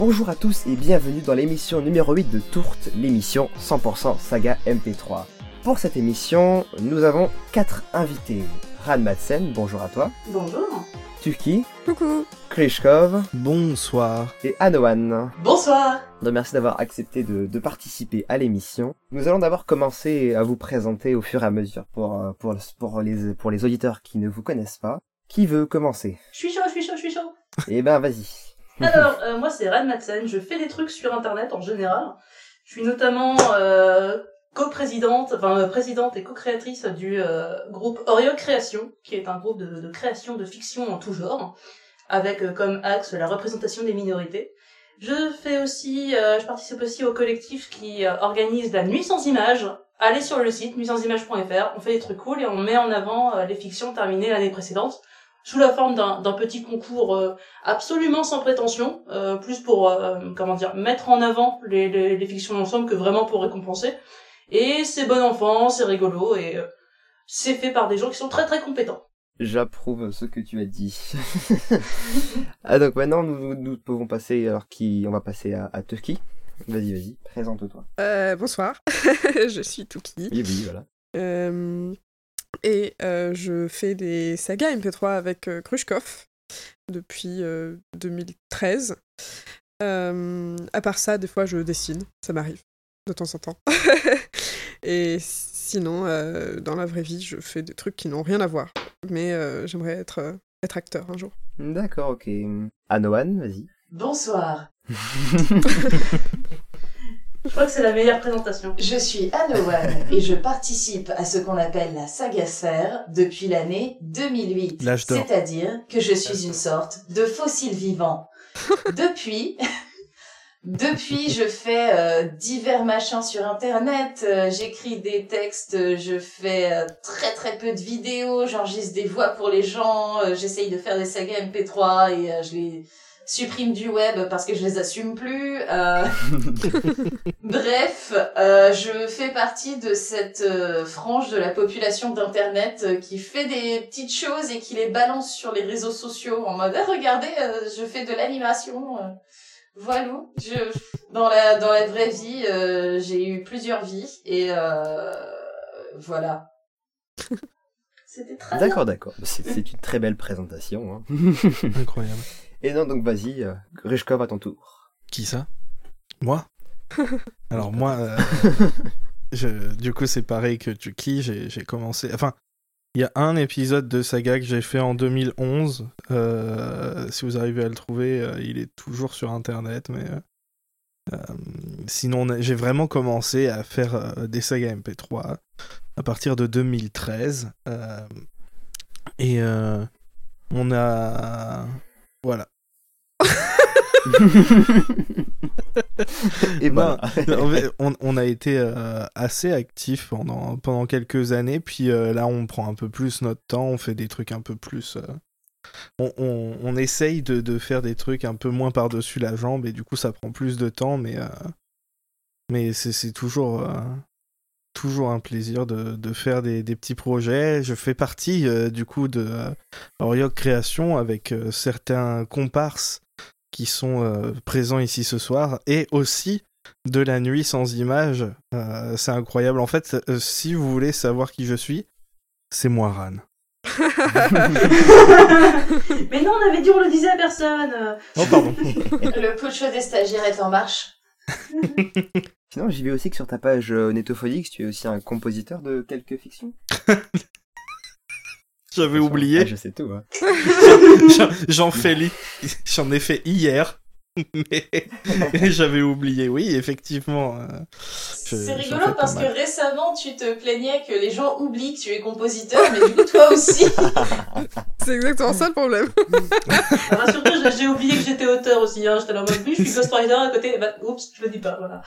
Bonjour à tous et bienvenue dans l'émission numéro 8 de Tourte, l'émission 100% saga MP3. Pour cette émission, nous avons 4 invités. Ran Madsen, bonjour à toi. Bonjour. Tuki, Coucou. Klishkov Bonsoir. et Anoan. Bonsoir. Donc, merci d'avoir accepté de, de participer à l'émission. Nous allons d'abord commencer à vous présenter au fur et à mesure pour, euh, pour, pour, les, pour les auditeurs qui ne vous connaissent pas. Qui veut commencer? Je suis chaud, je suis chaud, je suis chaud. Eh ben, vas-y. Alors, euh, moi c'est Ren Madsen, je fais des trucs sur internet en général. Je suis notamment euh, co-présidente, enfin euh, présidente et co-créatrice du euh, groupe Oreo Création, qui est un groupe de, de création de fiction en tout genre, avec euh, comme axe la représentation des minorités. Je fais aussi, euh, je participe aussi au collectif qui euh, organise la Nuit sans images. Allez sur le site nuitsansimages.fr, on fait des trucs cool et on met en avant euh, les fictions terminées l'année précédente sous la forme d'un d'un petit concours euh, absolument sans prétention, euh, plus pour euh, comment dire mettre en avant les, les, les fictions d'ensemble que vraiment pour récompenser. Et c'est bon enfant, c'est rigolo et euh, c'est fait par des gens qui sont très très compétents. J'approuve ce que tu as dit. ah donc maintenant nous, nous pouvons passer alors qui on va passer à, à. Vas-y vas-y présente-toi. Euh, bonsoir. je suis Tuki. Oui oui voilà. Euh, et euh, je fais des sagas MP3 avec euh, Krushkov depuis euh, 2013. Euh, à part ça, des fois, je dessine. Ça m'arrive de temps en temps. et sinon, euh, dans la vraie vie, je fais des trucs qui n'ont rien à voir. Mais euh, j'aimerais être, euh, être acteur un jour. D'accord ok. Anoan vas-y. Bonsoir. Je crois que c'est la meilleure présentation. Je suis Anowan et je participe à ce qu'on appelle la saga sphère depuis l'année 2008. L'âge d'or. C'est-à-dire que je suis une sorte de fossile vivant. Depuis, depuis, je fais euh, divers machins sur Internet. euh, J'écris des textes, euh, je fais euh, très très peu de vidéos, j'enregistre des voix pour les gens, euh, j'essaye de faire des sagas MP3 et euh, je les supprime du web parce que je les assume plus. euh, Bref, euh, je fais partie de cette euh, frange de la population d'Internet euh, qui fait des petites choses et qui les balance sur les réseaux sociaux en mode Ah, regardez, euh, je fais de l'animation. euh, voilà. Je, dans la dans la vraie vie, euh, j'ai eu plusieurs vies et euh, voilà. C'était très bien. D'accord d'accord. C'est c'est une très belle présentation. Hein. Incroyable. Et non donc vas-y euh, Grishkov à ton tour. Qui ça? Moi? Alors moi, euh, je, du coup c'est pareil que Tuki, j'ai j'ai commencé... Enfin, il y a un épisode de saga que j'ai fait en 2011. euh, si vous arrivez à le trouver, euh, il est toujours sur Internet, mais... euh, euh, sinon, j'ai vraiment commencé à faire euh, des sagas MP3 à partir de 2013. euh, et euh, on a... Voilà. Et Ben, voilà. on, on a été euh, assez actifs pendant, pendant quelques années, puis euh, là on prend un peu plus notre temps, on fait des trucs un peu plus... euh, on, on, on essaye de, de faire des trucs un peu moins par-dessus la jambe, et du coup ça prend plus de temps, mais, mais c'est c'est toujours, toujours un plaisir de, de faire des, des petits projets. Je fais partie euh, du coup de euh, Orioc Création avec euh, certains comparses qui sont euh, présents ici ce soir, et aussi de la nuit sans image. Euh, c'est incroyable. En fait, euh, si vous voulez savoir qui je suis, c'est moi, Ran. Mais non, on avait dit on le disait à personne. Oh, pardon. Le putsch des stagiaires est en marche. Sinon j'y vais aussi que sur ta page euh, Netophonix tu es aussi un compositeur de quelques fictions. J'avais Ah, oublié. je sais tout. Hein. J'en- J'en fais li- J'en ai fait hier. Mais j'avais oublié. Oui, effectivement. euh, C'est rigolo parce que récemment tu te plaignais que les gens oublient que tu es compositeur, mais du coup toi aussi. C'est exactement ça le problème. Rassure-toi, j'ai- j'ai oublié que j'étais auteur aussi. Hein. J'étais là en mode oui, je suis ghostwriter à côté. Bah, oups, je le dis pas, voilà.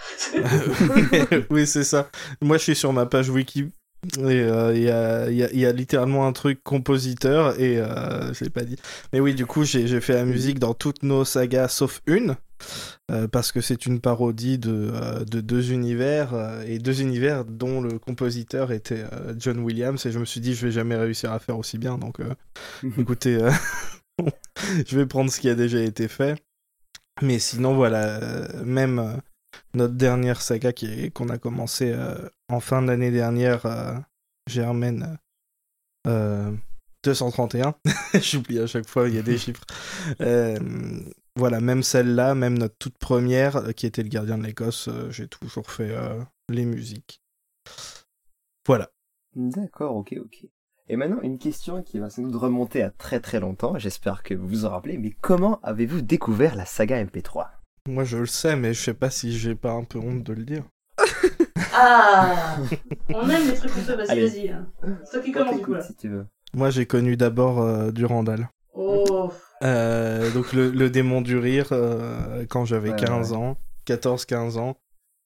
oui, c'est ça. Moi, je suis sur ma page wiki. Et euh, il y, a, il y a- il y a littéralement un truc compositeur et euh, je l'ai pas dit. Mais oui, du coup, j'ai fait la musique dans toutes nos sagas sauf une. euh, parce que c'est une parodie de, euh, de deux univers et deux univers dont le compositeur était John Williams et je me suis dit je vais jamais réussir à faire aussi bien donc euh, écoutez je vais prendre ce qui a déjà été fait Mais sinon, voilà, même notre dernière saga qui qu'on a commencé euh, en fin d'année dernière, euh, Germaine euh, 231, j'oublie à chaque fois, il y a des chiffres. Euh, voilà, même celle-là, même notre toute première, euh, qui était le gardien de l'Écosse, euh, j'ai toujours fait euh, les musiques. Voilà. D'accord, ok, ok. Et maintenant, une question qui va sans doute remonter à très très longtemps, j'espère que vous vous en rappelez, mais comment avez-vous découvert la saga MP3 Moi, je le sais, mais je sais pas si j'ai pas un peu honte de le dire. Ah On aime les trucs vas-y, Allez. vas-y. hein. C'est toi qui commence du coup là. si tu veux. Moi, j'ai connu d'abord euh, Durandal. Oh, Euh, donc le, le démon du rire, euh, quand j'avais Ouais, 15 ouais. ans, 14-15 ans,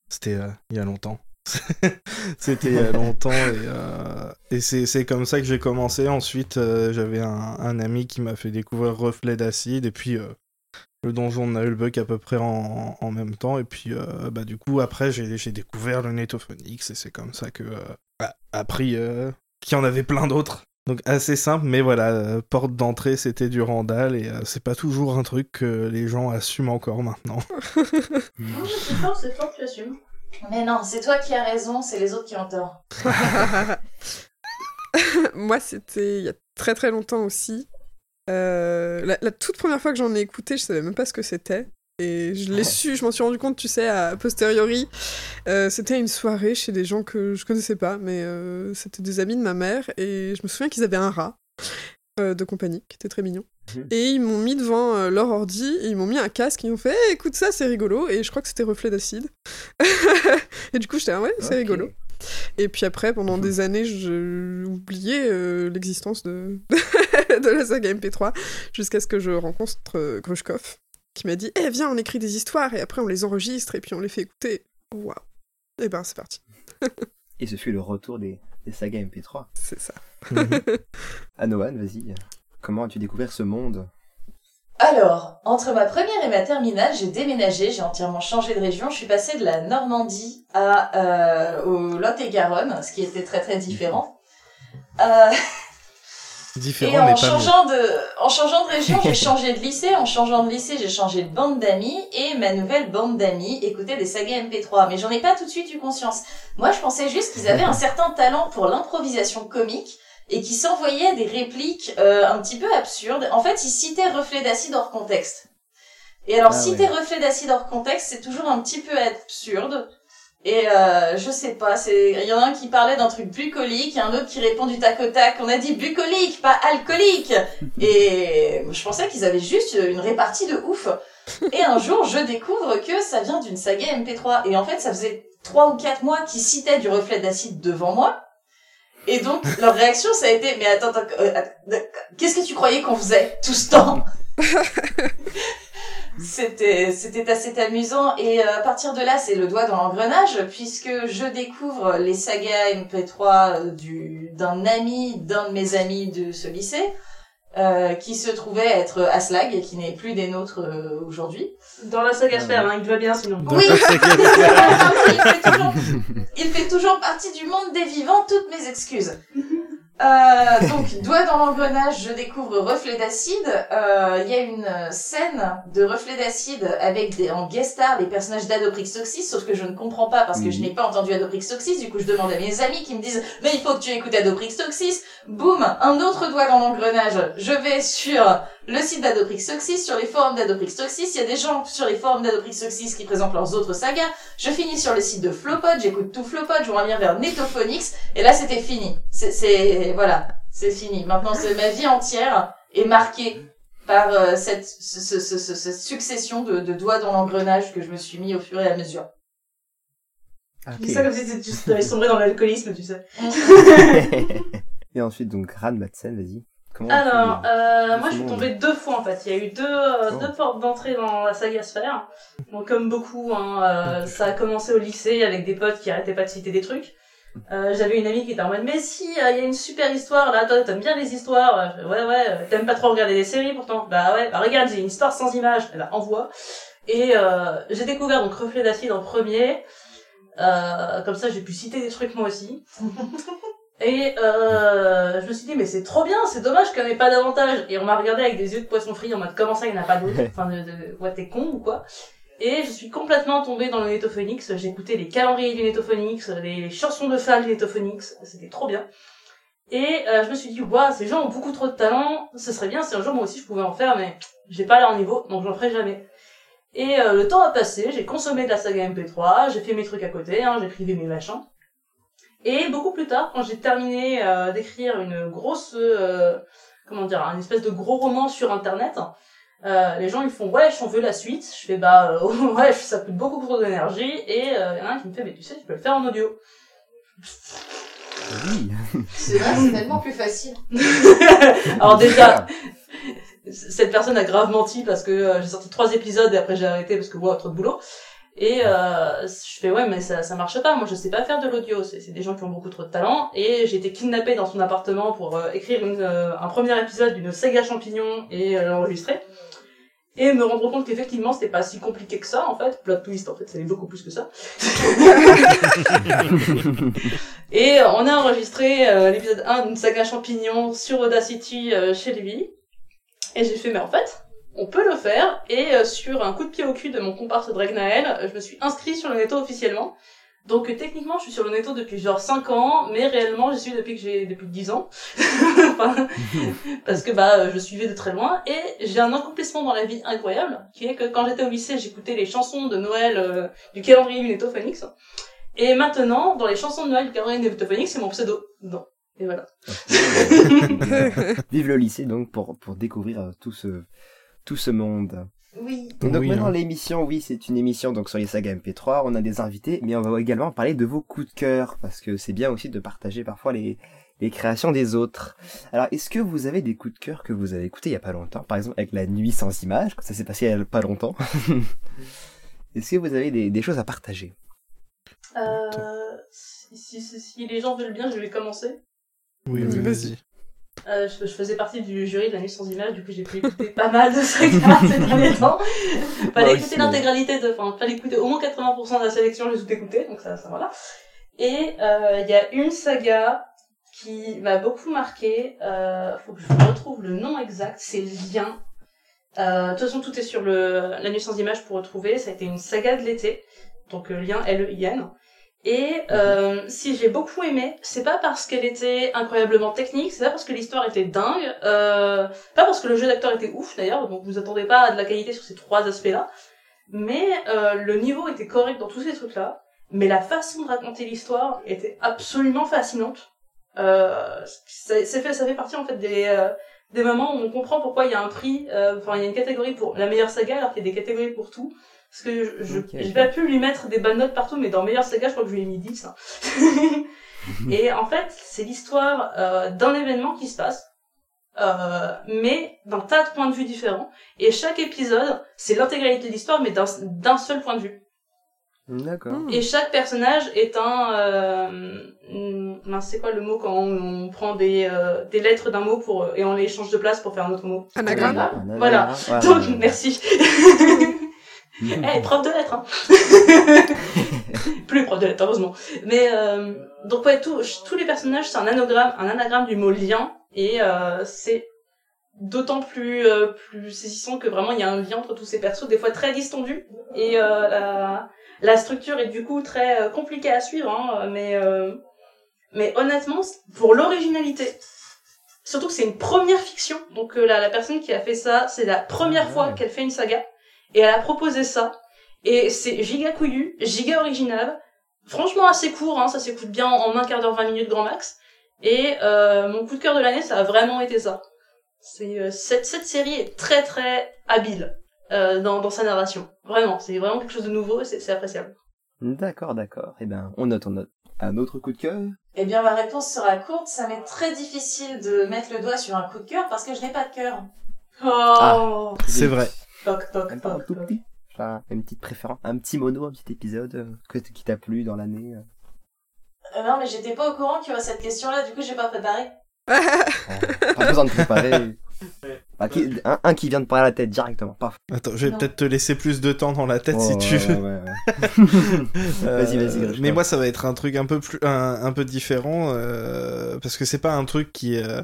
c'était euh, il y a longtemps. c'était il y a longtemps et, euh, et c'est c'est comme ça que j'ai commencé. Ensuite, euh, j'avais un, un ami qui m'a fait découvrir Reflet d'acide et puis euh, le donjon de Nullbuck à peu près en, en même temps. Et puis euh, bah, du coup, après, j'ai découvert le Netophonix et c'est comme ça que, euh, bah, appris euh, qu'il y en avait plein d'autres. Donc assez simple, mais voilà, euh, porte d'entrée c'était du Randall et euh, c'est pas toujours un truc que les gens assument encore maintenant. Non, c'est fort, c'est fort, tu assumes. Mais non, c'est toi qui as raison, c'est les autres qui ont tort. Moi, c'était il y a très très longtemps aussi. Euh, la, la toute première fois que j'en ai écouté, je savais même pas ce que c'était. Et je l'ai su, je m'en suis rendu compte, tu sais, à posteriori. Euh, c'était une soirée chez des gens que je connaissais pas, mais euh, c'était des amis de ma mère. Et je me souviens qu'ils avaient un rat euh, de compagnie, qui était très mignon. Mhm. Et ils m'ont mis devant leur ordi, et ils m'ont mis un casque, et ils m'ont fait Eh, écoute ça, c'est rigolo. Et je crois que c'était Reflet d'acide. et du coup, j'étais ah ouais, c'est rigolo. Et puis après, pendant Mhm. des années, j'ai oublié l'existence de... de la saga MP3, jusqu'à ce que je rencontre euh, Grushkov, qui m'a dit Eh, viens, on écrit des histoires, et après on les enregistre, et puis on les fait écouter. Waouh Et ben, c'est parti. Et ce fut le retour des, des sagas MP3. C'est ça. Anoan, vas-y. Comment as-tu découvert ce monde? Alors, entre ma première et ma terminale, j'ai déménagé, j'ai entièrement changé de région. Je suis passée de la Normandie à euh, au Lot-et-Garonne, ce qui était très très différent. Euh, Différent et en mais pas mieux. changeant de, en changeant de région, j'ai changé de lycée. En changeant de lycée, j'ai changé de bande d'amis. Et ma nouvelle bande d'amis écoutait des sagas MP3. Mais j'en ai pas tout de suite eu conscience. Moi, je pensais juste qu'ils avaient un certain talent pour l'improvisation comique et qui s'envoyaient des répliques euh, un petit peu absurdes. En fait, ils citaient Reflet d'acide hors contexte. Et alors, Ah citer ouais. Reflet d'acide hors contexte, c'est toujours un petit peu absurde. Et euh, je sais pas, c'est il y en a un qui parlait d'un truc bucolique et un autre qui répond du tac au tac. On a dit bucolique, pas alcoolique. Et je pensais qu'ils avaient juste une répartie de ouf. Et un jour, je découvre que ça vient d'une saga MP3. Et en fait, ça faisait trois ou quatre mois qu'ils citaient du reflet d'acide devant moi. Et donc, leur réaction, ça a été, mais attends, attends, euh, attends, qu'est-ce que tu croyais qu'on faisait tout ce temps? C'était, c'était assez amusant. Et euh, à partir de là, c'est le doigt dans l'engrenage, puisque je découvre les sagas MP3 euh, du, d'un ami, d'un de mes amis de ce lycée, euh, qui se trouvait être Aslag, et qui n'est plus des nôtres euh, aujourd'hui. Dans la saga sphère, hein, il va bien sinon. Dans Oui. il, fait toujours, il fait toujours partie du monde des vivants, toutes mes excuses. Euh, donc, doigt dans l'engrenage, je découvre Reflet d'acide. Euh, Il y a une scène de Reflet d'acide avec des, en guest star les personnages d'Adoprix Toxis, sauf que je ne comprends pas parce que je Mhm. n'ai pas entendu Adoprix Toxis. Du coup, je demande à mes amis qui me disent mais il faut que tu écoutes Adoprix Toxis. Boum, un autre doigt dans l'engrenage. Je vais sur le site d'Adoprix Toxis, sur les forums d'Adoprix Toxis. Il y a des gens sur les forums d'Adoprix Toxis qui présentent leurs autres sagas. Je finis sur le site de Flopod, j'écoute tout Flopod, je lien vers Netophonix, et là c'était fini. C'est, c'est, voilà, c'est fini. Maintenant, c'est ma vie entière est marquée par euh, cette, ce- ce- ce- ce- cette succession de, de doigts dans l'engrenage que je me suis mis au fur et à mesure. Ah, Je dis ça comme si tu avais sombré dans l'alcoolisme, tu sais. Et ensuite, donc, Ran Madsen, vas-y. Comment Alors, euh, moi je suis tombée deux fois en fait. Il y a eu deux, euh, Oh. deux portes d'entrée dans la saga Sphère. Donc comme beaucoup, hein, euh, ça a commencé au lycée avec des potes qui arrêtaient pas de citer des trucs. Euh, J'avais une amie qui était en mode mais si, euh, il y a une super histoire là, toi t'aimes bien les histoires, ouais ouais, t'aimes pas trop regarder des séries pourtant, bah ouais, bah regarde j'ai une histoire sans image, ben envoie. Et euh, j'ai découvert donc Reflet d'acide en premier, Euh, comme ça j'ai pu citer des trucs moi aussi. Et euh, je me suis dit, mais c'est trop bien, c'est dommage qu'il n'y en ait pas davantage. Et on m'a regardé avec des yeux de poisson frit en mode, comment ça, il n'y en a pas d'autres? Enfin, de, de, ouais, t'es con ou quoi? Et je suis complètement tombée dans le Netophonix. J'ai écouté les calendriers du Netophonix, les, les chansons de fan du Netophonix. C'était trop bien. Et euh, je me suis dit, waouh, ces gens ont beaucoup trop de talent. Ce serait bien si un jour moi aussi je pouvais en faire, mais j'ai pas leur niveau, donc j'en ferai jamais. Et euh, le temps a passé, j'ai consommé de la saga MP3, j'ai fait mes trucs à côté, hein, j'ai privé mes machins. Et beaucoup plus tard, quand j'ai terminé euh, d'écrire une grosse, euh, comment dire, un espèce de gros roman sur Internet, euh, les gens ils font ouais, j'en veux la suite. Je fais bah euh, ouais, ça coûte beaucoup trop d'énergie. Et il y en a un qui me fait mais tu sais, tu peux le faire en audio. Oui. C'est vrai, c'est tellement plus facile. Alors déjà, cette personne a grave menti parce que euh, j'ai sorti trois épisodes et après j'ai arrêté parce que wow, trop de boulot. Et euh, je fais ouais mais ça ça marche pas. Moi je sais pas faire de l'audio. C'est des gens qui ont beaucoup trop de talent. Et j'ai été kidnappée dans son appartement pour euh, écrire une, euh, un premier épisode d'une saga champignon et euh, l'enregistrer. Et me rendre compte qu'effectivement c'était pas si compliqué que ça en fait. Plot twist en fait c'est beaucoup plus que ça. Et euh, on a enregistré euh, l'épisode 1 d'une saga champignon sur Audacity chez lui. Et j'ai fait, mais en fait, on peut le faire. Et euh, sur un coup de pied au cul de mon comparse Dragnael, euh, je me suis inscrit sur le Netto officiellement. Donc euh, techniquement, je suis sur le Netto depuis genre 5 ans, mais réellement, j'y suis depuis que j'ai depuis 10 ans. Enfin, parce que bah euh, je suivais de très loin et j'ai un accomplissement dans la vie incroyable qui est que quand j'étais au lycée, j'écoutais les chansons de Noël euh, du calendrier du Netto Phoenix. Et maintenant, dans les chansons de Noël du calendrier du Netto Phoenix, c'est mon pseudo. Non. Et voilà. Vive le lycée donc pour, pour découvrir tout ce, tout ce monde. Oui. Donc Oui, maintenant hein. l'émission, oui, c'est une émission donc sur les sagas MP3, on a des invités, mais on va également parler de vos coups de cœur, parce que c'est bien aussi de partager parfois les, les créations des autres. Alors, est-ce que vous avez des coups de cœur que vous avez écoutés il y a pas longtemps? Par exemple, avec La Nuit sans images, ça s'est passé il y a pas longtemps. est-ce que vous avez des, des choses à partager? Euh, si, si, si, si les gens veulent bien, je vais commencer. Oui, oui, vas-y. Euh, je, je faisais partie du jury de la nuit sans image, du coup j'ai pu écouter pas mal de sagas ces derniers temps. Fallait écouter l'intégralité de, enfin, fallait écouter au moins 80% de la sélection, j'ai tout écouté, donc ça, ça voilà. Et euh, il y a une saga qui m'a beaucoup marqué, euh, faut que je retrouve le nom exact, c'est Lien. Euh, de toute façon, tout est sur le, la nuit sans image pour retrouver, ça a été une saga de l'été, donc euh, Lien L-E-I-N. Et euh, si j'ai beaucoup aimé, c'est pas parce qu'elle était incroyablement technique, c'est pas parce que l'histoire était dingue, euh, pas parce que le jeu d'acteur était ouf d'ailleurs, donc vous attendez pas à de la qualité sur ces trois aspects-là, mais euh, le niveau était correct dans tous ces trucs-là, mais la façon de raconter l'histoire était absolument fascinante. Euh, c'est fait, ça fait partie en fait des euh, des moments où on comprend pourquoi il y a un prix, euh, enfin il y a une catégorie pour la meilleure saga alors qu'il y a des catégories pour tout. Parce que je, je- Ok, j'ai ok. pas pu lui mettre des bonnes notes partout, mais dans meilleure saga, je crois que je lui ai mis 10. hein. Et en fait, c'est l'histoire euh, d'un événement qui se passe, euh, mais d'un tas de points de vue différents. Et chaque épisode, c'est l'intégralité de l'histoire, mais d'un d'un seul point de vue. D'accord. Hmm. Et chaque personnage est un... Euh, hum, mince, c'est quoi le mot quand on, on prend des, euh, des lettres d'un mot pour, et on les change de place pour faire un autre mot? Anagramme. Voilà. Ouais, Donc, ouais. merci. Eh, prof de lettres, hein. Plus prof de lettres, heureusement. Mais, euh, donc ouais, tout, tous les personnages, c'est un anagramme, un anagramme du mot lien, et euh, c'est d'autant plus, euh, plus saisissant que vraiment il y a un lien entre tous ces persos, des fois très distendu, et euh, la, la structure est du coup très euh, compliquée à suivre, hein, mais, euh, mais honnêtement, pour l'originalité, surtout que c'est une première fiction, donc la, la personne qui a fait ça, c'est la première Ah fois qu'elle fait une saga, et elle a proposé ça, et c'est giga couillu, giga original, franchement assez court, hein, ça s'écoute bien en un quart d'heure, 20 minutes grand max, et euh, mon coup de cœur de l'année, ça a vraiment été ça. C'est euh, cette, cette série est très très habile euh, dans, dans sa narration, vraiment, c'est vraiment quelque chose de nouveau, et c'est c'est appréciable. D'accord, d'accord. Eh ben, on note, on note. Un autre coup de cœur? Eh bien, ma réponse sera courte. Ça m'est très difficile de mettre le doigt sur un coup de cœur parce que je n'ai pas de cœur. Oh, C'est vrai. Toc toc Même pas un toc tout toc. petit Enfin, une petite préférence, un petit mono, un petit épisode euh, que, qui t'a plu dans l'année euh. Euh, non, mais j'étais pas au courant qu'il y aurait cette question-là, du coup, j'ai pas préparé. Oh, Pas besoin de préparer. Bah, qui- un, un qui vient de parler à la tête directement. Paf. Attends, je vais Non. peut-être te laisser plus de temps dans la tête Oh, si tu ouais, veux. ouais, ouais. Euh, Vas-y, vas-y, Grishka. Mais moi, ça va être un truc un peu plus, un, un peu différent euh, parce que c'est pas un truc qui euh,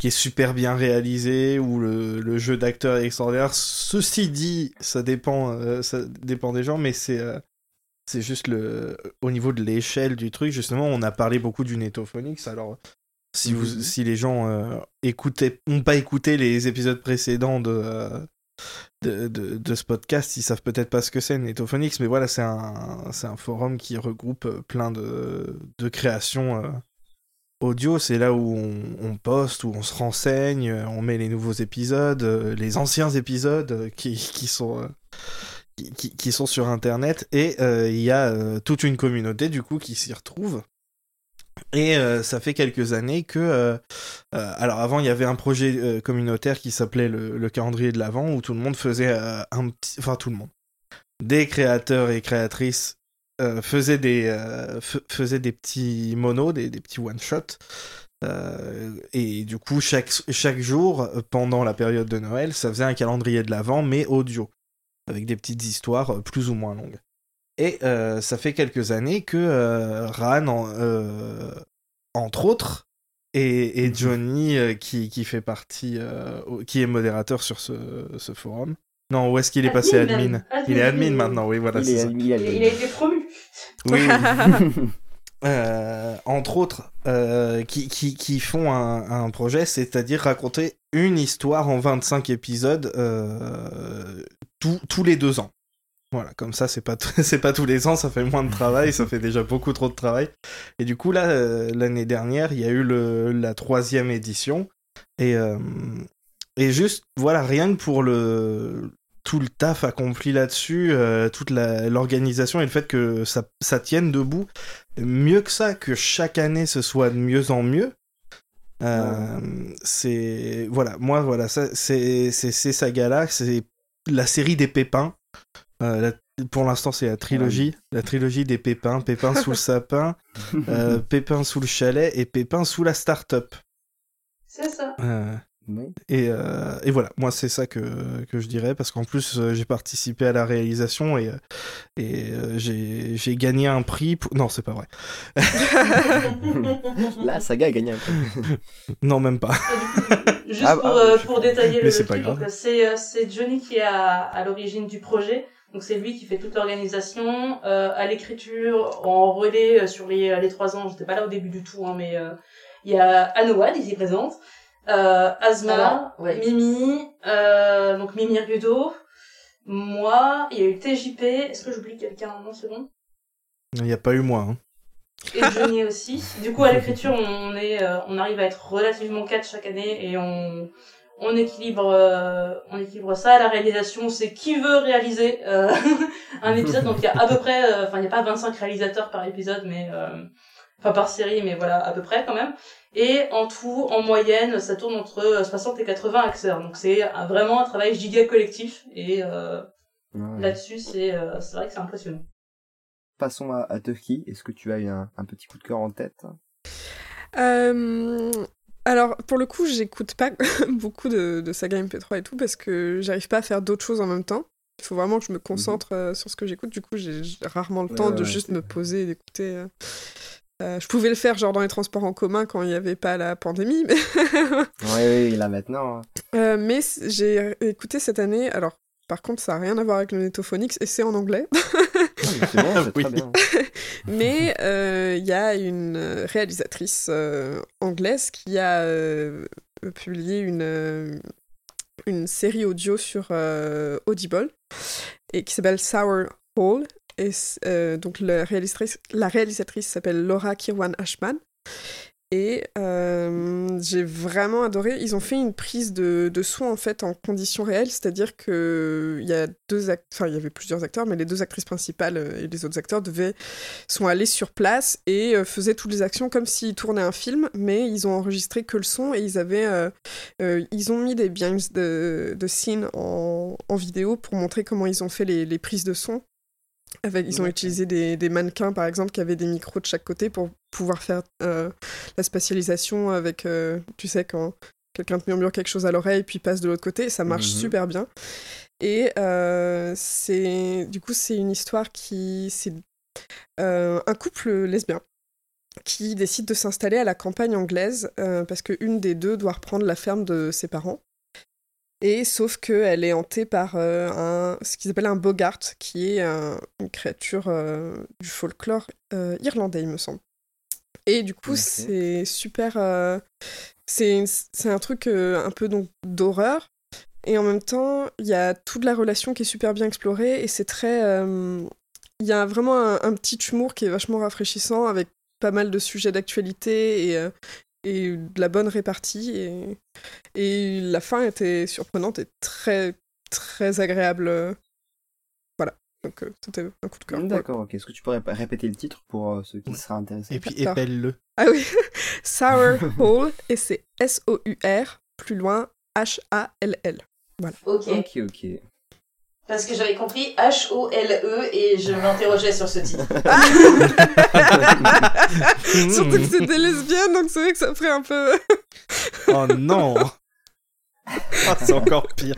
qui est super bien réalisé ou le, le jeu d'acteur est extraordinaire. Ceci dit, ça dépend, euh, ça dépend des gens, mais c'est, euh, c'est juste le, au niveau de l'échelle du truc. Justement, on a parlé beaucoup du Netophonix. Alors, si vous, Mhm. si les gens euh, écoutaient, ont pas écouté les épisodes précédents de euh, de, de, de ce podcast, ils savent peut-être pas ce que c'est Netophonix, mais voilà, c'est un, c'est un forum qui regroupe euh, plein de, de créations euh, audio. C'est là où on, poste, où on se renseigne, euh, on met les nouveaux épisodes, euh, les anciens épisodes euh, qui, sont. qui, sont sur internet et il y a toute une communauté du coup qui s'y retrouve et ça fait quelques années que alors avant il y avait un projet communautaire qui s'appelait le, le calendrier de l'avant où tout le monde faisait un petit enfin tout le monde des créateurs et créatrices euh, faisaient des euh, f- faisaient des petits monos des, des petits one shot et du coup chaque chaque jour euh, pendant la période de Noël ça faisait un calendrier de l'avant mais audio avec des petites histoires euh, plus ou moins longues et euh, ça fait quelques années que euh, Ran, en- euh, entre autres, et, et Johnny, euh, qui, qui fait partie, euh, qui est modérateur sur ce, ce forum. Non, où est-ce qu'il est passé Admin? Il est Admin, maintenant, oui, voilà, est, ça. il a été promu. Oui. Euh, entre autres, euh, qui, qui, qui font un, un projet, c'est-à-dire raconter une histoire en 25 épisodes euh, tous- les deux ans. Voilà, comme ça, c'est pas, pas tous les ans, ça fait moins de travail, ça fait déjà beaucoup trop de travail. Et du coup, là, euh, l'année dernière, il y a eu le, la troisième édition. Et, et juste, voilà, rien que pour le, tout le taf accompli là-dessus, euh, toute l'organisation et le fait que ça, ça tienne debout, mieux que ça, que chaque année ce soit de mieux en mieux. euh, c'est voilà. Moi voilà ça c'est c'est là c'est la série des pépins. Euh, la- pour l'instant c'est la trilogie. La trilogie des pépins. Pépins sous le sapin euh, pépins sous le chalet et pépins sous la start-up. C'est ça. Euh, Et, euh, et voilà, moi c'est ça que, que je dirais, parce qu'en plus euh, j'ai participé à la réalisation et, euh, et j'ai gagné un prix. Pour... Non, c'est pas vrai. La saga a gagné un peu. Non, même pas. Juste Ah, pour, ah, euh, pour détailler Mais le, c'est le pas truc, c'est Johnny qui est à, à l'origine du projet. Donc c'est lui qui fait toute l'organisation, euh, à l'écriture, en relais sur les, les trois ans. J'étais pas là au début du tout, hein, mais euh, il y a Anouad ici présente, euh, Asma, Alors, ouais. Mimi, euh, donc Mimi Argudo, moi, il y a eu TJP. Est-ce que j'oublie quelqu'un Non, c'est bon. Il n'y a pas eu moi. hein. et Johnny aussi. Du coup, à l'écriture, on est, euh, on arrive à être relativement quatre chaque année et on, on équilibre, euh, on équilibre ça. La réalisation, c'est qui veut réaliser euh, un épisode. Donc il y a à peu près, euh, enfin il n'y a pas 25 réalisateurs par épisode, mais euh, enfin par série, mais voilà à peu près quand même. Et en tout, en moyenne, ça tourne entre 60 et 80 acteurs. Donc c'est vraiment un travail giga collectif et euh, Ouais. là-dessus, c'est, euh, c'est vrai que c'est impressionnant. Passons à, à Tuffy. Est-ce que tu as eu un, un petit coup de cœur en tête? Euh, alors, pour le coup, j'écoute pas beaucoup de, de saga MP3 et tout parce que j'arrive pas à faire d'autres choses en même temps. Il faut vraiment que je me concentre euh, sur ce que j'écoute. Du coup, j'ai rarement le Ouais, temps de ouais, juste me poser et d'écouter. Euh. Je pouvais le faire genre dans les transports en commun quand il n'y avait pas la pandémie, mais, Oui, oui, là maintenant. hein. Euh, mais j'ai écouté cette année. Alors, par contre, ça n'a rien à voir avec le Netophonix et c'est en anglais. C'est bon, c'est Oui. très bien. Mais euh, il y a une réalisatrice euh, anglaise qui a euh, publié une, une série audio sur euh, Audible et qui s'appelle Sour Hole. Euh, donc la réalisatrice, s'appelle Laura Kirwan Ashman. Et euh, j'ai vraiment adoré. Ils ont fait une prise de, son en fait en conditions réelles, c'est-à-dire que il y a deux enfin il y avait plusieurs acteurs, mais les deux actrices principales euh, et les autres acteurs devaient sont allés sur place et faisaient toutes les actions comme s'ils tournaient un film, mais ils ont enregistré que le son et ils avaient ils ont mis des behind de, de scene en, vidéo pour montrer comment ils ont fait les prises de son. Avec, ils ont utilisé des, des mannequins, par exemple, qui avaient des micros de chaque côté pour pouvoir faire euh, la spatialisation avec, euh, tu sais, quand quelqu'un te murmure quelque chose à l'oreille puis passe de l'autre côté, et ça marche Mhm. super bien. Et euh, c'est du coup c'est une histoire qui c'est un couple lesbien qui décide de s'installer à la campagne anglaise parce que une des deux doit reprendre la ferme de ses parents. Et sauf qu'elle est hantée par euh, un, ce qu'ils appellent un bogart, qui est un- une créature euh, du folklore euh, irlandais, il me semble. Et du coup, c'est super. euh, c'est c'est un truc euh, un peu donc d'horreur. Et en même temps, il y a toute la relation qui est super bien explorée. Et c'est très. euh, Il y a vraiment un, un petit humour qui est vachement rafraîchissant avec pas mal de sujets d'actualité et, euh, et de la bonne répartie. Et, et la fin était surprenante et très, très agréable. Voilà. Donc euh, c'était un coup de cœur. D'accord, ok. Est-ce que tu pourrais répéter le titre pour euh, ceux qui Ouais. seraient intéressés? Et puis épelle-le. Ah oui, Sour Hole, et c'est S-O-U-R, plus loin, H-A-L-L. Ok. Ok, ok. Parce que j'avais compris H-O-L-E et je m'interrogeais sur ce titre. Surtout que c'était lesbienne, donc c'est vrai que ça ferait un peu. Oh non Ah, C'est encore pire.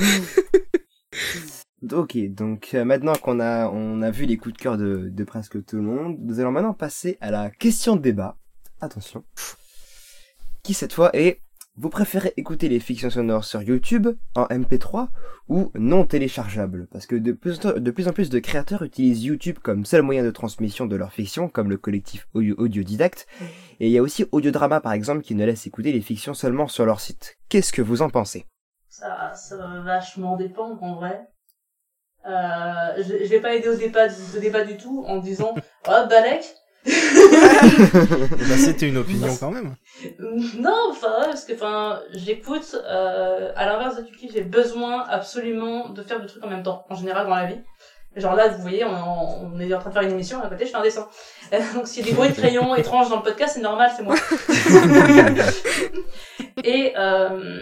Ok, donc euh, maintenant qu'on a, on a vu les coups de cœur de, de presque tout le monde, nous allons maintenant passer à la question de débat. Attention. Qui cette fois est Vous préférez écouter les fictions sonores sur YouTube, en MP3 ou non téléchargeables? Parce que de plus, en- plus de créateurs utilisent YouTube comme seul moyen de transmission de leur fiction, comme le collectif Audio, Audiodidacte. Et il y a aussi Audiodrama par exemple qui ne laisse écouter les fictions seulement sur leur site. Qu'est-ce que vous en pensez? Ça, ça va vachement dépendre en vrai. Euh, je, vais pas aider au débat, au débat du tout en disant oh Balek. Bah, C'était une opinion quand même. non, enfin parce que enfin j'écoute. Euh, à l'inverse de Tuki, j'ai besoin absolument de faire du truc en même temps, en général dans la vie. Genre là, vous voyez, on, on est en train de faire une émission, à côté je fais un dessin. Euh, donc s'il y a des bruits de crayon étranges dans le podcast, c'est normal, c'est moi. Et euh,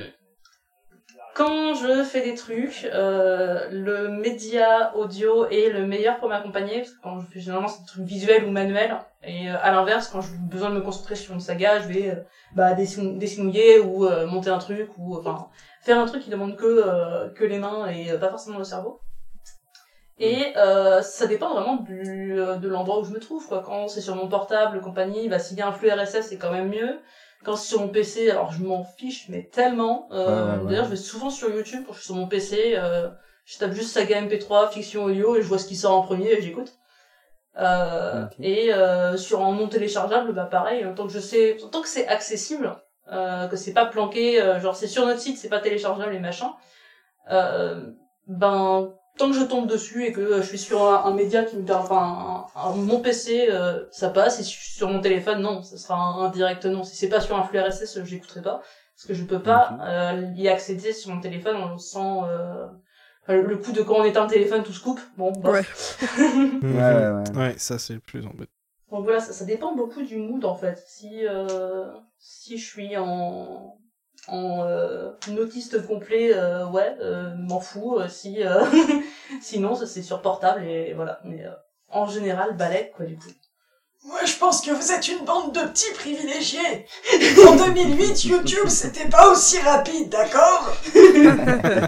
quand je fais des trucs, euh, le média audio est le meilleur pour m'accompagner, parce que quand je fais généralement des trucs visuels ou manuels, et euh, à l'inverse, quand j'ai besoin de me concentrer sur une saga, je vais euh, bah, dessin- dessinouiller ou euh, monter un truc, ou enfin faire un truc qui demande que, euh, que les mains et pas forcément le cerveau. Et ça dépend vraiment du, de l'endroit où je me trouve. Quoi. Quand c'est sur mon portable, compagnie, bah, s'il y a un flux RSS, c'est quand même mieux. Quand c'est sur mon PC, alors je m'en fiche, mais tellement. Euh, Ouais, ouais, ouais. D'ailleurs, je vais souvent sur YouTube quand je suis sur mon PC. Euh, je tape juste saga MP3, fiction audio, et je vois ce qui sort en premier et j'écoute. Euh. Et euh, sur un non téléchargeable, bah pareil, tant que je sais, tant que c'est accessible, euh, que c'est pas planqué, euh, genre c'est sur notre site, c'est pas téléchargeable et machin. Euh, ben tant que je tombe dessus et que euh, je suis sur un, un média qui me permet, enfin, un- un- mon PC, euh, ça passe, et si- sur mon téléphone, non, ça sera un, un direct non. Si c'est pas sur un flux RSS, euh, j'écouterai pas, parce que je peux pas euh, y accéder sur mon téléphone sans euh, le coup de quand on éteint le téléphone, tout se coupe. Bon, bah. Ouais. Ouais, ouais, ouais. Ouais, ça c'est le plus embêtant. Donc voilà, ça, ça dépend beaucoup du mood en fait. Si euh, si je suis en en euh, autiste complet, euh, ouais, euh, m'en fous. euh, si euh, sinon, ça c'est sur portable et, voilà. Mais euh, en général, balèque quoi du coup. Moi, je pense que vous êtes une bande de petits privilégiés. En 2008, YouTube, c'était pas aussi rapide, d'accord?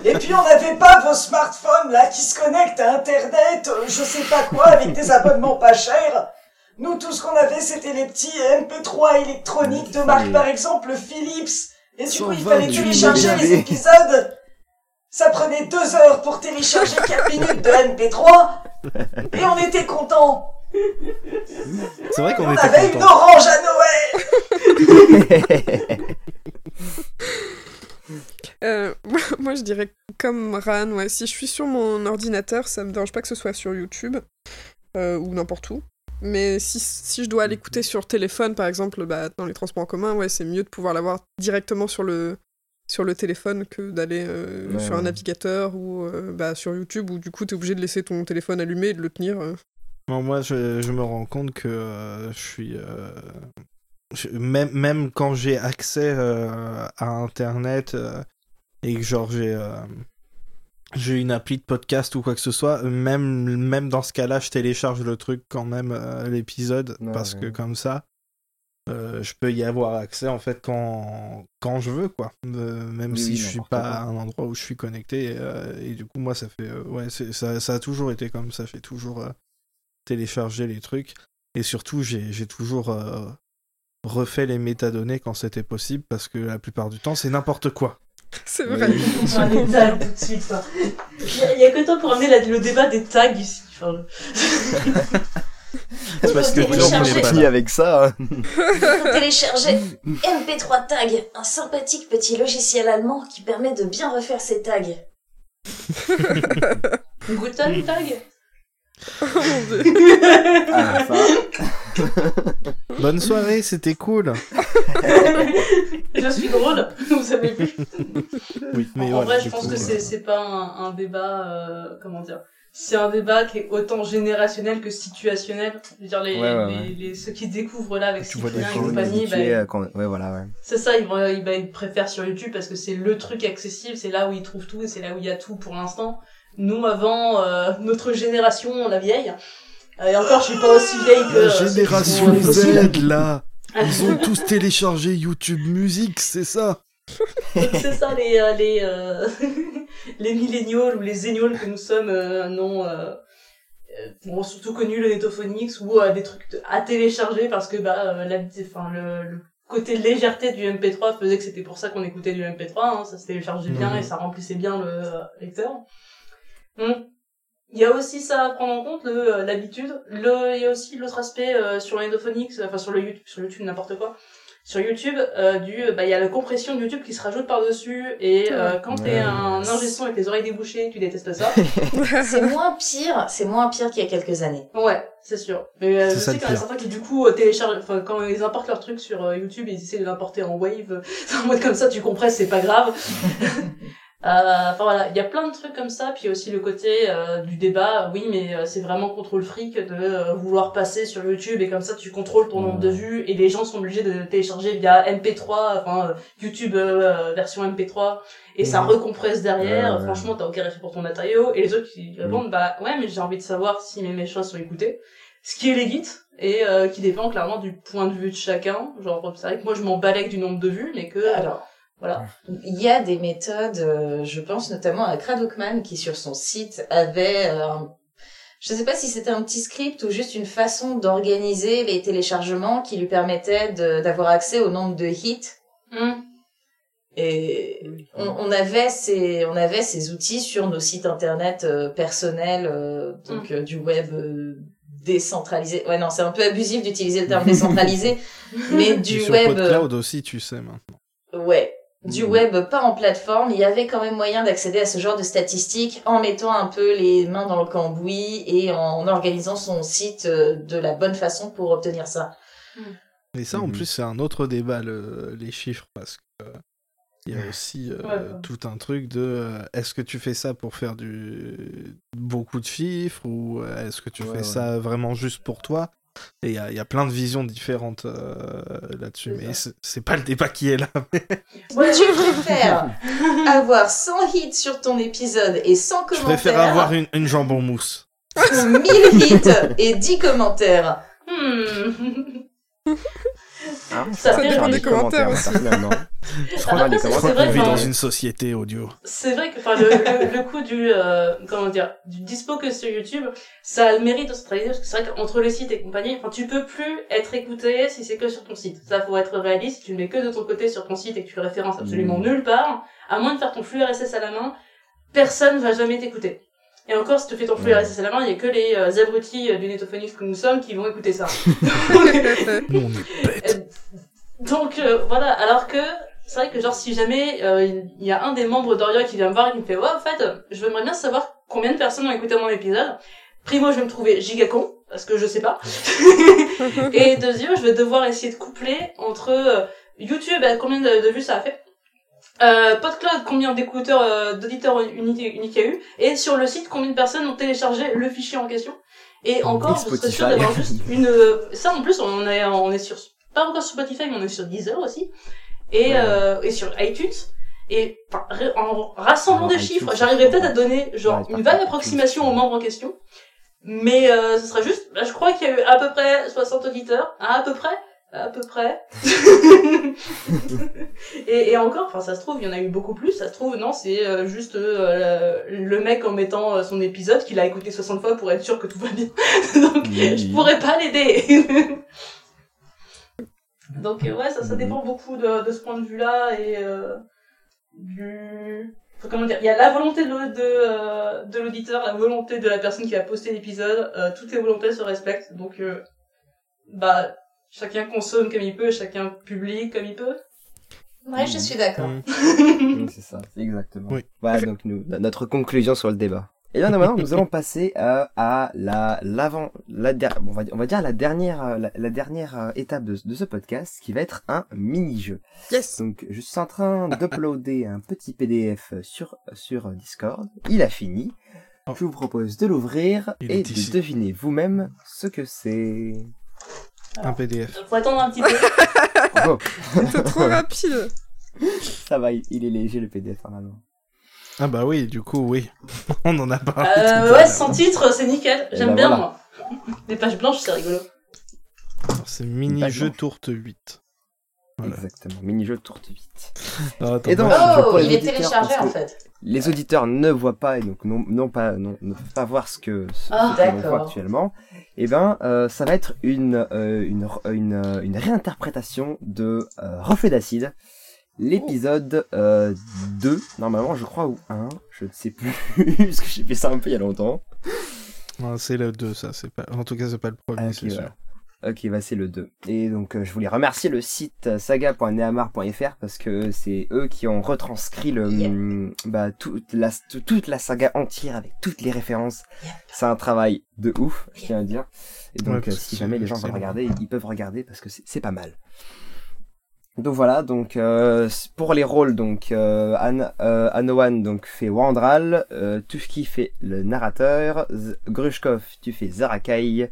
Et puis, on n'avait pas vos smartphones, là, qui se connectent à Internet, je sais pas quoi, avec des abonnements pas chers. Nous, tout ce qu'on avait, c'était les petits MP3 électroniques de marque, par exemple, Philips. Et du coup, il 128 fallait télécharger les épisodes. Ça prenait deux heures pour télécharger 4 minutes de MP3. Et on était contents. C'est vrai qu'on On avait une orange à Noël Euh, moi, moi, je dirais comme Ran, ouais, si je suis sur mon ordinateur, ça me dérange pas que ce soit sur YouTube euh, ou n'importe où. Mais si, si je dois l'écouter sur téléphone, par exemple, bah, dans les transports en commun, ouais, c'est mieux de pouvoir l'avoir directement sur le, sur le téléphone que d'aller euh, Ouais, sur un navigateur ou euh, bah, sur YouTube où du coup t'es obligé de laisser ton téléphone allumé et de le tenir. euh. Moi, je, je me rends compte que je suis. je- même, même quand j'ai accès à Internet et que genre j'ai. J'ai une appli de podcast ou quoi que ce soit, même, même dans ce cas-là, je télécharge le truc quand même, euh, l'épisode, Ouais, parce ouais. que comme ça, euh, je peux y avoir accès en fait quand, quand je veux, quoi. Euh, même Oui, si oui, je suis pas à un endroit où je suis connecté. et du coup, moi, ça fait. ouais, ça, ça a toujours été comme ça. Fait toujours télécharger les trucs. Et surtout, j'ai j'ai toujours refait les métadonnées quand c'était possible parce que la plupart du temps, c'est n'importe quoi. C'est vrai. oui. On fera des tags tout de suite, quoi. Il y, a que toi pour amener la- le débat des tags ici. Enfin, C'est parce que tu en télécharger. fini avec ça. hein. Télécharger MP3 Tag, un sympathique petit logiciel allemand qui permet de bien refaire ses tags. Guten Tag? Oh mon dieu. À la fin. Bonne soirée, c'était cool. Je suis drôle, vous. Oui, mais en voilà, vrai, je pense coup, que euh, c'est pas un, un débat, euh, comment dire, c'est un débat qui est autant générationnel que situationnel. Je veux dire, les, Ouais, ouais, les, ouais. les- ceux qui découvrent là avec Cyprien et compagnie, bah, habitués, euh, quand- Ouais, voilà, ouais. c'est ça, ils, vont, ils, bah, ils préfèrent sur YouTube parce que c'est le truc accessible, c'est là où ils trouvent tout et c'est là où il y a tout pour l'instant. Nous, avant, euh, notre génération, la vieille, et encore, je suis pas aussi vieille que... La génération. Z, là Ils ont tous téléchargé YouTube Music, c'est ça c'est ça les euh, les euh, les millénials ou les zénials que nous sommes euh, non euh, euh, ont surtout connu le Netophonix ou euh, des trucs de- à télécharger parce que bah euh, la, enfin le, le côté légèreté du MP3 faisait que c'était pour ça qu'on écoutait du MP3 hein, ça se téléchargeait bien Mhm. et ça remplissait bien le euh, lecteur donc il y a aussi ça à prendre en compte le euh, l'habitude le il y a aussi l'autre aspect euh, sur le Netophonix enfin sur le YouTube sur YouTube n'importe quoi sur YouTube, euh, du, bah, il y a la compression de YouTube qui se rajoute par-dessus, et euh, quand t'es Ouais. un ingé son avec les oreilles débouchées, tu détestes ça. C'est moins pire, c'est moins pire qu'il y a quelques années. ouais, c'est sûr. Mais euh, je sais qu'il y en a certains qui du coup euh, téléchargent, enfin quand ils importent leur truc sur euh, YouTube, ils essaient de l'importer en wave, c'est en mode comme ça tu compresses, c'est pas grave. Euh, Enfin voilà, il y a plein de trucs comme ça, puis il y a aussi le côté euh, du débat, oui mais euh, c'est vraiment contre le fric de euh, vouloir passer sur YouTube et comme ça tu contrôles ton nombre de vues et les gens sont obligés de télécharger via MP3, enfin euh, YouTube euh, version MP3 et ça recompresse derrière, Ouais, franchement t'as aucun respect pour ton matériau et les autres qui répondent bah ouais mais j'ai envie de savoir si mes, mes choses sont écoutées, ce qui est légit et euh, qui dépend clairement du point de vue de chacun, genre c'est vrai que moi je m'en balèque du nombre de vues mais que Alors, voilà. il y a des méthodes, euh, je pense notamment à Kradokman qui sur son site avait, euh, un- je ne sais pas si c'était un petit script ou juste une façon d'organiser les téléchargements qui lui permettait d'avoir accès au nombre de hits. Hum. Et on, on avait ces, on avait ces outils sur nos sites internet euh, personnels, euh, donc euh, du web euh, décentralisé. Ouais, non, c'est un peu abusif d'utiliser le terme décentralisé, mais du sur web. PodCloud aussi, tu sais maintenant. Ouais. Du Mhm. web pas en plateforme, il y avait quand même moyen d'accéder à ce genre de statistiques en mettant un peu les mains dans le cambouis et en organisant son site euh, de la bonne façon pour obtenir ça. Et ça, en Mhm. plus, c'est un autre débat, le- les chiffres, parce que euh, il y a aussi euh, Ouais, tout un truc de euh, est-ce que tu fais ça pour faire du beaucoup de chiffres ou euh, est-ce que tu Ouais, fais ouais. ça vraiment juste pour toi? Et il y y a plein de visions différentes euh, là-dessus, C'est mais c'est- pas le débat qui est là. mais Ouais, Tu préfères avoir 100 hits sur ton épisode et 100 Je commentaires préfère avoir une, une jambon mousse. ou 1000 hits et 10 commentaires. Hmm. Ah, Ça va dépend faire des les commentaires moi, aussi. Je crois qu'on vit dans une société audio. C'est vrai que le, le, le coup du euh, comment dire du dispo que sur YouTube, ça a le mérite de se travailler parce que c'est vrai qu'entre les sites et compagnie, tu peux plus être écouté si c'est que sur ton site. Ça faut être réaliste, si tu le mets que de ton côté sur ton site et que tu le références absolument Mmh. nulle part, à moins de faire ton flux RSS à la main, personne va jamais t'écouter. Et encore, si tu fais ton flux Ouais. RSS à la main, il y a que les euh, abrutis euh, du netophoniste que nous sommes qui vont écouter ça. Nous, on est bêtes. Donc euh, voilà, alors que c'est vrai que genre si jamais euh, il y a un des membres d'Oria qui vient me voir et qui me fait ouais en fait je voudrais bien savoir combien de personnes ont écouté mon épisode. Primo je vais me trouver giga con parce que je sais pas. et deuxième je vais devoir essayer de coupler entre euh, YouTube euh, combien de, de vues ça a fait. Euh, PodCloud, combien d'écouteurs, d'auditeurs uniques y a eu, et sur le site, combien de personnes ont téléchargé le fichier en question. Et encore, je serais Spotify. d'avoir juste une, ça en plus, on est, on est sur, pas encore sur Spotify, mais on est sur Deezer aussi, et, Ouais. euh, et sur iTunes. Et enfin, en rassemblant des iTunes, chiffres, j'arriverai peut-être à donner genre Ouais, une vague approximation aux membres en question. Mais euh, ce sera juste, là, je crois qu'il y a eu à peu près 60 auditeurs, à, à peu près? À peu près. et, et encore, enfin ça se trouve, il y en a eu beaucoup plus. Ça se trouve, non, c'est euh, juste euh, le, le mec en mettant euh, son épisode qu'il a écouté 60 fois pour être sûr que tout va bien. Donc Oui. je pourrais pas l'aider. Donc euh, ouais, ça, ça dépend beaucoup de, de ce point de vue-là et euh, du... comment dire Il y a la volonté de, de, euh, de l'auditeur, la volonté de la personne qui va poster l'épisode. euh, toutes les volontés se respectent. Donc euh, bah chacun consomme comme il peut, chacun publie comme il peut. Ouais, je suis d'accord. Oui, c'est ça, c'est exactement. Oui. Voilà donc nous, notre conclusion sur le débat. Et bien maintenant, nous allons passer euh, à la l'avant, la on va on va dire la dernière euh, la, la dernière euh, étape de, de ce podcast, qui va être un mini-jeu. Yes Donc je suis en train d'uploader un petit PDF sur sur Discord. Il a fini. Oh. Je vous propose de l'ouvrir et de ici. deviner vous-même ce que c'est. Un PDF. Faut attendre un petit peu. Oh, C'était trop rapide ça va, il, il est léger le PDF normalement. Ah bah oui, du coup, oui. On en a parlé. Euh, ouais, l'heure. sans titre, c'est nickel. Et J'aime bien voilà. moi. Les pages blanches, c'est rigolo. C'est mini-jeu tourte 8. Voilà. Exactement, mini-jeu tourte vite. Ah, attends, Et donc, Oh, il est auditeurs, téléchargé en fait. Les auditeurs ne voient pas et donc non, non pas non, ne peuvent pas voir ce que ce Ah, que l'on d'accord. voit actuellement. Et ben euh, ça va être une euh, une une, euh, une réinterprétation de euh, Reflet d'acide, l'épisode euh, 2 normalement je crois ou 1, je ne sais plus parce que j'ai fait ça un peu il y a longtemps. C'est le 2, ça. C'est pas... En tout cas, c'est pas le premier, ok, c'est sûr. Ok, bah c'est le 2. Et donc euh, je voulais remercier le site euh, saga.nehamar.fr parce que c'est eux qui ont retranscrit le hum, bah toute la tout- toute la saga entière avec toutes les références. C'est un travail de ouf, je tiens à dire. Et donc euh, si jamais les gens veulent regarder, ils peuvent regarder parce que c'est c'est pas mal. Donc voilà, donc euh, pour les rôles, donc euh, An euh, Anowan donc fait Wandral, euh, Tufki fait le narrateur, Z Grushkov tu fais Zarakai,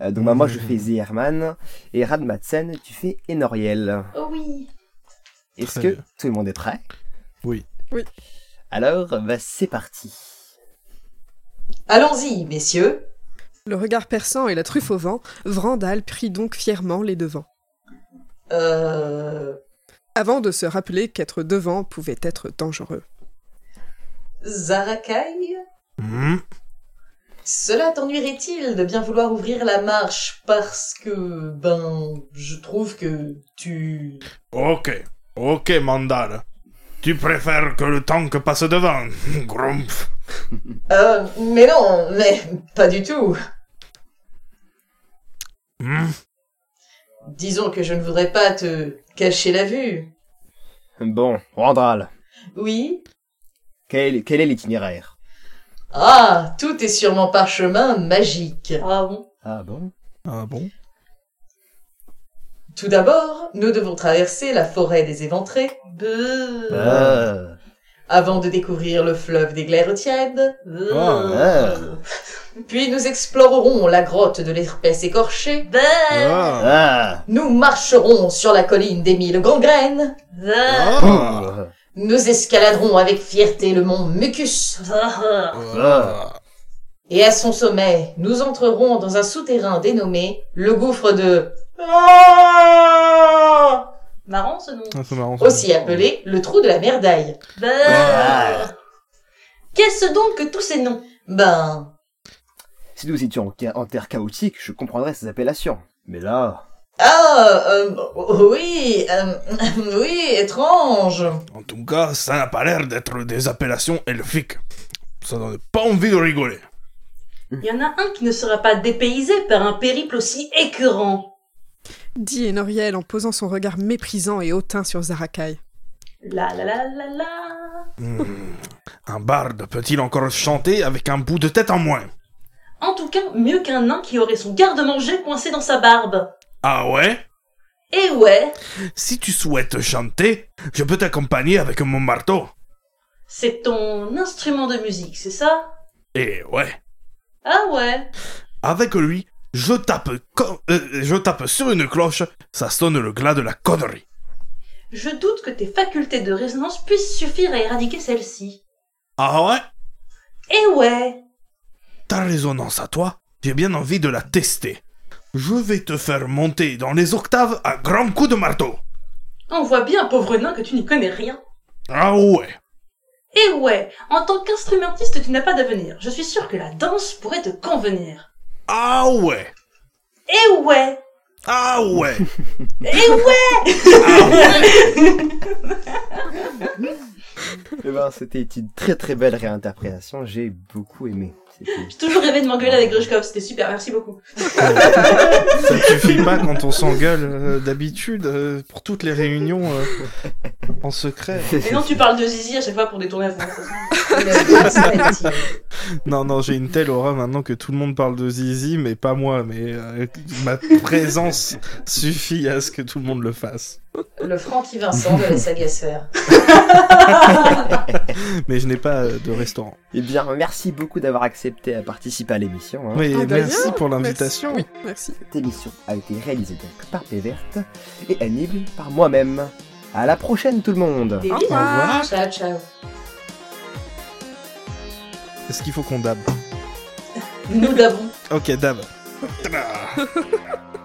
euh, donc bah, moi je fais Zierman et Radmatsen tu fais Enoriel. Oh oui. Est-ce que bien. tout le monde est prêt? Oui. Oui. Alors bah c'est parti. Allons-y, messieurs. Le regard perçant et la truffe au vent, Vrandal prit donc fièrement les devants. Euh... Avant de se rappeler qu'être devant pouvait être dangereux. Zarakai Hmm. Cela t'ennuierait-il de bien vouloir ouvrir la marche parce que, ben, je trouve que tu... Ok, ok, Mandal. Tu préfères que le tank passe devant, Grumpf. Euh, mais non, mais pas du tout. Hmm Disons que je ne voudrais pas te cacher la vue. Bon, Wandral, Oui? Quel, quel est l'itinéraire? Ah, tout est sur mon parchemin magique. Ah bon? Ah bon? Ah bon? Tout d'abord, nous devons traverser la forêt des éventrés Beuh. Ah. avant de découvrir le fleuve des glaires tièdes. Beuh. Puis nous explorerons la grotte de l'espèce écorchée. Beuh. Ah. Nous marcherons sur la colline des mille gangrènes. Beuh. Ah. Nous escaladerons avec fierté le mont Mucus. Ah. Et à son sommet, nous entrerons dans un souterrain dénommé le gouffre de... Marrant ce nom. Ah, marrant. Aussi appelé le trou de la merdaille. Ah. Qu'est-ce donc que tous ces noms? Ben, Si nous étions en, terre chaotique, je comprendrais ces appellations. Mais là... Ah, euh, oui, euh, oui, étrange. En tout cas, ça n'a pas l'air d'être des appellations elfiques. Ça donne pas envie de rigoler. Il y en a un qui ne sera pas dépaysé par un périple aussi écœurant. Dit Enoriel en posant son regard méprisant et hautain sur Zarakai. La la la la la. Hmm. Un barde peut-il encore chanter avec un bout de tête en moins? En tout cas, mieux qu'un nain qui aurait son garde-manger coincé dans sa barbe. Ah ouais? Et ouais, Si tu souhaites chanter, je peux t'accompagner avec mon marteau. c'est ton instrument de musique, c'est ça? Et ouais, Ah ouais. avec lui, je tape, euh, je tape sur une cloche, ça sonne le glas de la connerie. Je doute que tes facultés de résonance puissent suffire à éradiquer celle-ci. Ah ouais? Et ouais. Ta résonance à toi, j'ai bien envie de la tester. Je vais te faire monter dans les octaves à grands coups de marteau. On voit bien, pauvre nain, que tu n'y connais rien. Ah ouais. Et ouais, en tant qu'instrumentiste, tu n'as pas d'avenir. Je suis sûr que la danse pourrait te convenir. Ah ouais. Et ouais, Ah ouais. et ouais Ah ouais. Eh ben, c'était une très très belle réinterprétation, j'ai beaucoup aimé. J'ai toujours rêvé de m'engueuler avec Grushkov, c'était super, merci beaucoup. Ça ne suffit pas quand on s'engueule euh, d'habitude euh, pour toutes les réunions euh, en secret. Et non, tu parles de Zizi à chaque fois pour détourner la conversation. Le gaslighting. Non, non, j'ai une telle aura maintenant que tout le monde parle de Zizi, mais pas moi. Mais euh, ma présence suffit à ce que tout le monde le fasse. Le Francky Vincent de la saga sphère. Mais je n'ai pas de restaurant. Eh bien, merci beaucoup d'avoir accepté à participer à l'émission. hein. Oui, Ah, de merci pour l'invitation. Merci. Oui, merci. Cette émission a été réalisée donc par Péverte et animée par moi-même. À la prochaine tout le monde Au revoir. Ciao, ciao. Est-ce qu'il faut qu'on dab? Nous d'avons. Ok, dab.